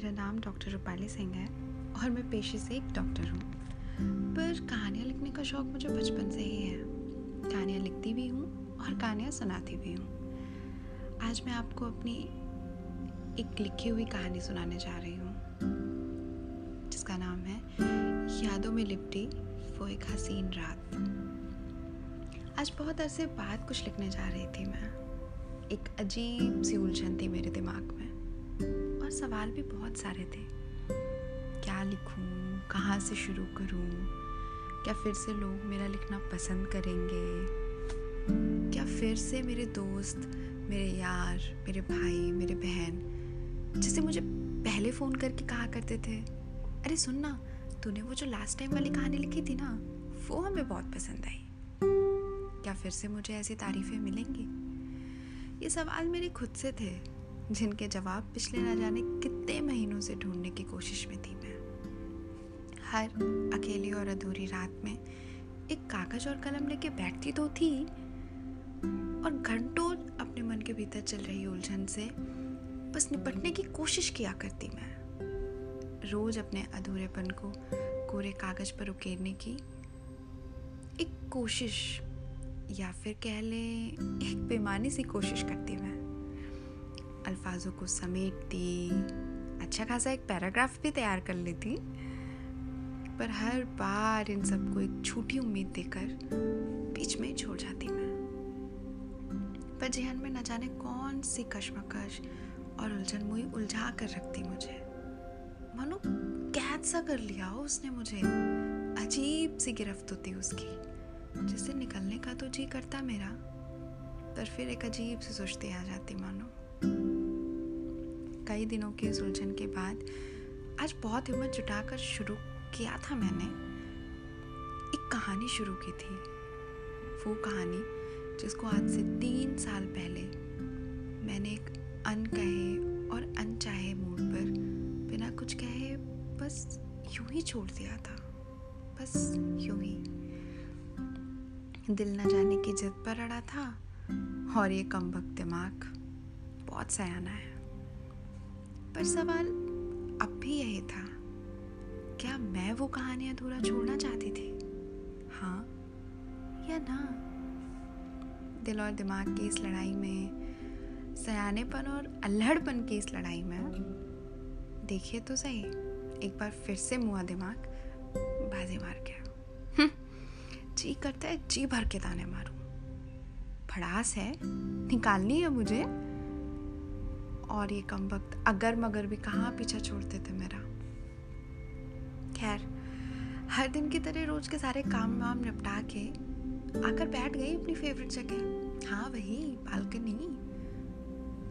मेरा नाम डॉक्टर रूपाली सिंह है और मैं पेशे से एक डॉक्टर हूँ। पर कहानियाँ लिखने का शौक़ मुझे बचपन से ही है। कहानियाँ लिखती भी हूँ और कहानियाँ सुनाती भी हूँ। आज मैं आपको अपनी एक लिखी हुई कहानी सुनाने जा रही हूँ, जिसका नाम है यादों में लिपटी वो एक हसीन रात। आज बहुत अरसे बाद कुछ लिखने जा रही थी मैं। एक अजीब सी उलझन थी मेरे दिमाग में। और सवाल भी बहुत सारे थे। क्या लिखूं? कहाँ से शुरू करूँ? क्या फिर से लोग मेरा लिखना पसंद करेंगे? क्या फिर से मेरे दोस्त, मेरे यार, मेरे भाई, मेरे बहन, जिसे मुझे पहले फ़ोन करके कहा करते थे? अरे सुन ना, तूने वो जो लास्ट टाइम वाली कहानी लिखी थी ना, वो हमें बहुत पसंद आई। क्या फिर से मुझे ऐसी तारीफ़ें मिलेंगी? ये सवाल मेरे खुद से थे। जिनके जवाब पिछले न जाने कितने महीनों से ढूँढने की कोशिश में थी मैं। हर अकेली और अधूरी रात में एक कागज़ और कलम लेके बैठती तो थी, और घंटों अपने मन के भीतर चल रही उलझन से बस निपटने की कोशिश किया करती मैं। रोज अपने अधूरेपन को कोरे कागज़ पर उकेरने की एक कोशिश, या फिर कह लें एक बेमानी सी कोशिश करती मैं। अल्फाजों को समेटती। अच्छा खासा एक पैराग्राफ भी तैयार कर लेती, पर हर बार इन सबको एक छोटी उम्मीद देकर बीच में छोड़ जाती मैं। पर जहन में न जाने कौन सी कश्मकश और उलझन मुई उलझा कर रखती मुझे। मानो कैद सा कर लिया हो उसने मुझे। अजीब सी गिरफ्त होती उसकी, जिससे निकलने का तो जी करता मेरा, पर फिर एक अजीब सी सुस्ती आ जाती मानो। कई दिनों की उलझन के बाद आज बहुत हिम्मत जुटाकर शुरू किया था मैंने। एक कहानी शुरू की थी। वो कहानी जिसको आज से तीन साल पहले मैंने एक अनकहे और अनचाहे मूड पर बिना कुछ कहे बस यूँ ही छोड़ दिया था। बस यूँ ही। दिल न जाने की जिद पर अड़ा था और ये कम दिमाग बहुत सयाना है। पर सवाल अब भी यही था क्या मैं वो कहानी अधूरा छोड़ना चाहती थी? हाँ या ना? दिल और दिमाग की इस लड़ाई में सयानेपन और अल्हड़पन की इस लड़ाई में देखिए तो सही एक बार फिर से मुआ दिमाग बाजी मार गया हम्म, जी करता है जी भर के ताने मारूं। भड़ास है निकालनी है मुझे। और ये कम वक्त अगर मगर भी कहाँ पीछा छोड़ते थे मेरा। खैर, हर दिन की तरह रोज के सारे काम वाम निपटा के आकर बैठ गई अपनी फेवरेट जगह। हाँ वही बालकनी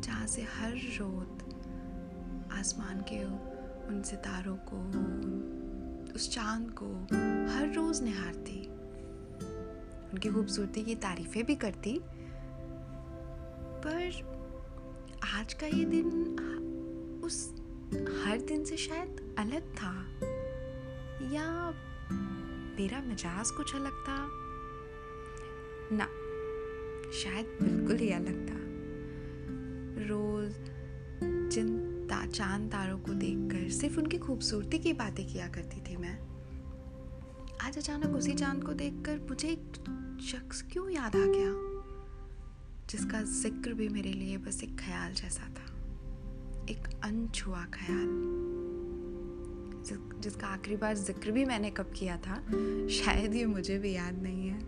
जहाँ से हर रोज आसमान के उन सितारों को, उस चाँद को हर रोज निहारती। उनकी खूबसूरती की तारीफें भी करती। पर आज का ये दिन उस हर दिन से शायद अलग था। या मेरा मिजाज कुछ अलग था? ना शायद बिल्कुल ही अलग था। रोज जिन ता, चाँद तारों को देखकर सिर्फ़ उनकी खूबसूरती की बातें किया करती थी मैं। आज अचानक उसी चाँद को देखकर मुझे एक शख्स क्यों याद आ गया? जिसका ज़िक्र भी मेरे लिए बस एक ख्याल जैसा था। एक अनछुआ ख्याल। जिसका आखिरी बार ज़िक्र भी मैंने कब किया था, शायद ये मुझे भी याद नहीं है।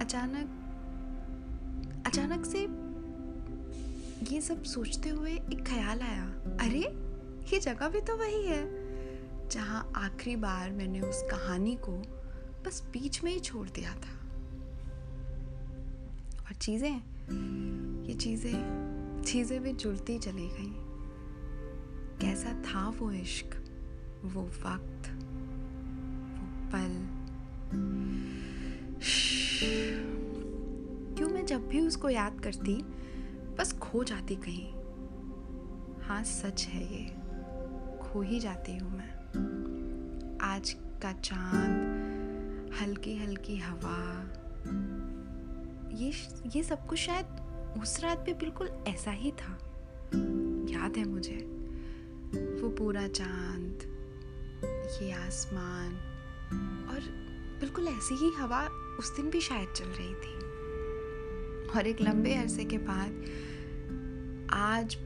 अचानक अचानक से ये सब सोचते हुए एक ख्याल आया। अरे, ये जगह भी तो वही है, जहाँ आखिरी बार मैंने उस कहानी को बस बीच में ही छोड़ दिया था। और चीज़ें, ये चीज़ें चीज़ें भी जुड़ती चली गई। कैसा था वो इश्क, वो वक्त, वो पल? क्यों मैं जब भी उसको याद करती, बस खो जाती कहीं? हाँ सच है ये, खो ही जाती हूँ मैं। आज का चाँद हल्की हल्की हवा ये ये सब कुछ शायद उस रात पे बिल्कुल ऐसा ही था। याद है मुझे। वो पूरा चाँद, ये आसमान, और बिल्कुल ऐसी ही हवा उस दिन भी शायद चल रही थी। और एक लंबे अरसे के बाद आज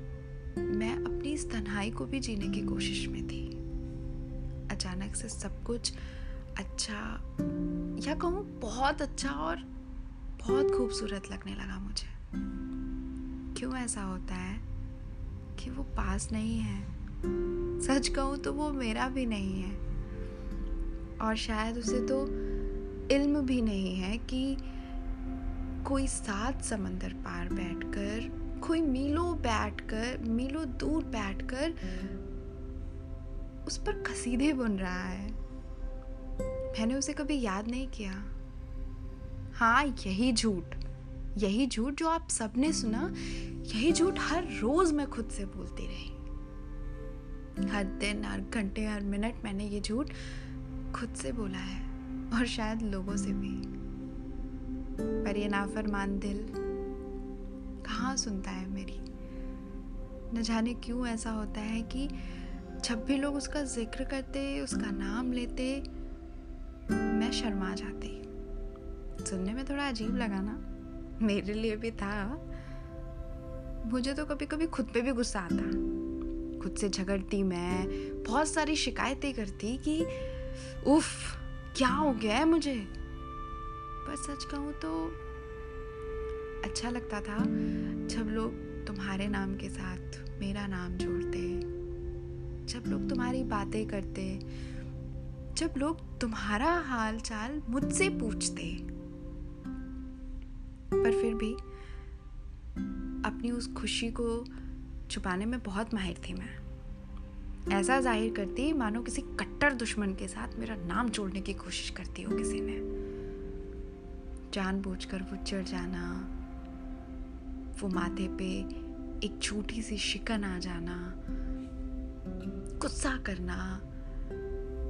मैं अपनी इस तन्हाई को भी जीने की कोशिश में थी। अचानक से सब कुछ अच्छा या कहूँ बहुत अच्छा और बहुत खूबसूरत लगने लगा मुझे। क्यों ऐसा होता है कि वो पास नहीं है? सच कहूँ तो वो मेरा भी नहीं है। और शायद उसे तो इल्म भी नहीं है कि कोई सात समंदर पार बैठकर, कोई मीलों बैठकर, मीलों दूर बैठकर उस पर कसीदे बुन रहा है। मैंने उसे कभी याद नहीं किया। हाँ यही झूठ। यही झूठ जो आप सबने सुना, यही झूठ हर रोज मैं खुद से बोलती रही। हर दिन, हर घंटे, हर मिनट मैंने ये झूठ खुद से बोला है, और शायद लोगों से भी। पर ये नाफरमान दिल कहाँ सुनता है मेरी? न जाने क्यों ऐसा होता है कि जब भी लोग उसका ज़िक्र करते, उसका नाम लेते, मैं शर्मा जाती। सुनने में थोड़ा अजीब लगा ना। मेरे लिए भी था। मुझे तो कभी कभी खुद पे भी गुस्सा आता। खुद से झगड़ती मैं, बहुत सारी शिकायतें करती कि, उफ, क्या हो गया है मुझे? पर सच कहूँ तो अच्छा लगता था जब लोग तुम्हारे नाम के साथ मेरा नाम जोड़ते, जब लोग तुम्हारी बातें करते, जब लोग तुम्हारा हाल चाल मुझसे पूछते। पर फिर भी अपनी उस खुशी को छुपाने में बहुत माहिर थी मैं। ऐसा ज़ाहिर करती, मानो किसी कट्टर दुश्मन के साथ मेरा नाम जोड़ने की कोशिश करती हो किसी ने। जानबूझकर वो चढ़ जाना, वो माथे पे एक छोटी सी शिकन आ जाना, गुस्सा करना,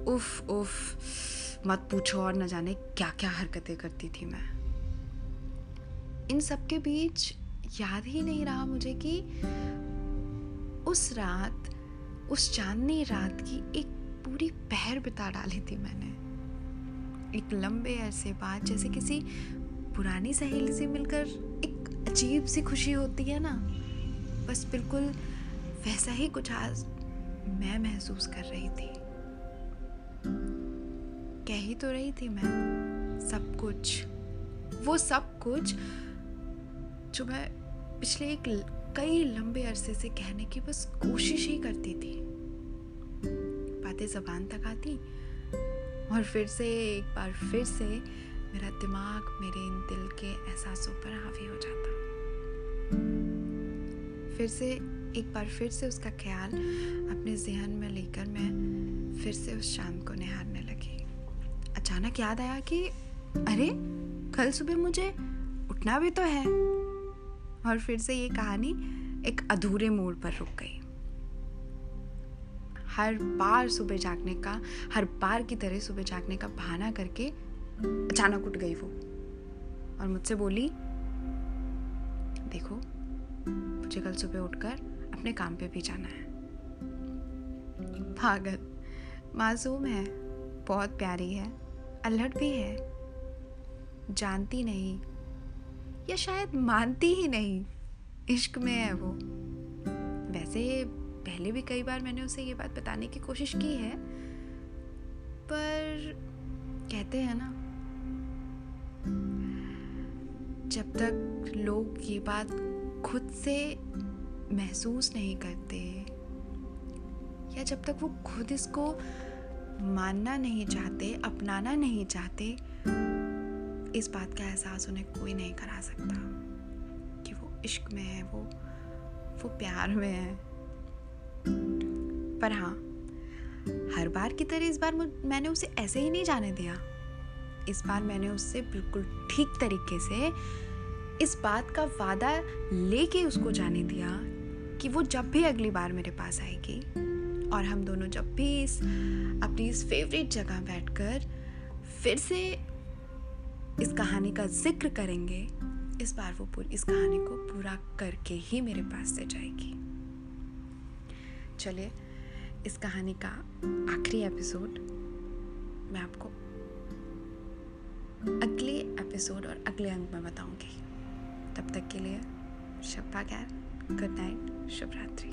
उफ उफ, मत पूछो और न जाने क्या क्या हरकतें करती थी मैं। इन सब के बीच याद ही नहीं रहा मुझे कि उस रात, उस चांदनी रात की एक पूरी पहर बिता डाली थी मैंने। एक लंबे अरसे बाद जैसे किसी पुरानी सहेली से मिलकर एक अजीब सी खुशी होती है ना, बस बिल्कुल वैसा ही कुछ आज मैं महसूस कर रही थी। कह ही तो रही थी मैं, सब कुछ, वो सब कुछ जो मैं पिछले एक कई लंबे अरसे से कहने की बस कोशिश ही करती थी। बातें जबान तक आती, और फिर से, एक बार फिर से मेरा दिमाग मेरे इन दिल के एहसासों पर हावी हो जाता। फिर से, एक बार फिर से उसका ख्याल अपने जहन में लेकर मैं फिर से उस शाम को निहारने लगी। अचानक याद आया कि, अरे, कल सुबह मुझे उठना भी तो है। और फिर से ये कहानी एक अधूरे मोड़ पर रुक गई। हर बार सुबह जागने का, हर बार की तरह सुबह जागने का बहाना करके अचानक उठ गई वो और मुझसे बोली, देखो, मुझे कल सुबह उठकर अपने काम पे भी जाना है। पागल, मासूम है, बहुत प्यारी है अल्हड़ भी है, जानती नहीं या शायद मानती ही नहीं। इश्क में है वो। वैसे पहले भी कई बार मैंने उसे ये बात बताने की कोशिश की है, पर कहते हैं ना, जब तक लोग ये बात खुद से महसूस नहीं करते, या जब तक वो खुद इसको मानना नहीं चाहते, अपनाना नहीं चाहते इस बात का एहसास उन्हें कोई नहीं करा सकता कि वो इश्क में है, वो वो प्यार में है। पर हाँ हर बार की तरह इस बार मैंने उसे ऐसे ही नहीं जाने दिया। इस बार मैंने उससे बिल्कुल ठीक तरीके से इस बात का वादा लेके उसको जाने दिया कि वो जब भी अगली बार मेरे पास आएगी और हम दोनों जब भी इस, अपनी इस फेवरेट जगह बैठकर फिर से इस कहानी का ज़िक्र करेंगे, इस बार वो पूरी, इस कहानी को पूरा करके ही मेरे पास से जाएगी। चलिए, इस कहानी का आखिरी एपिसोड मैं आपको अगले एपिसोड और अगले अंक में बताऊँगी। तब तक के लिए, शब्बा खैर गुड नाइट शुभ रात्रि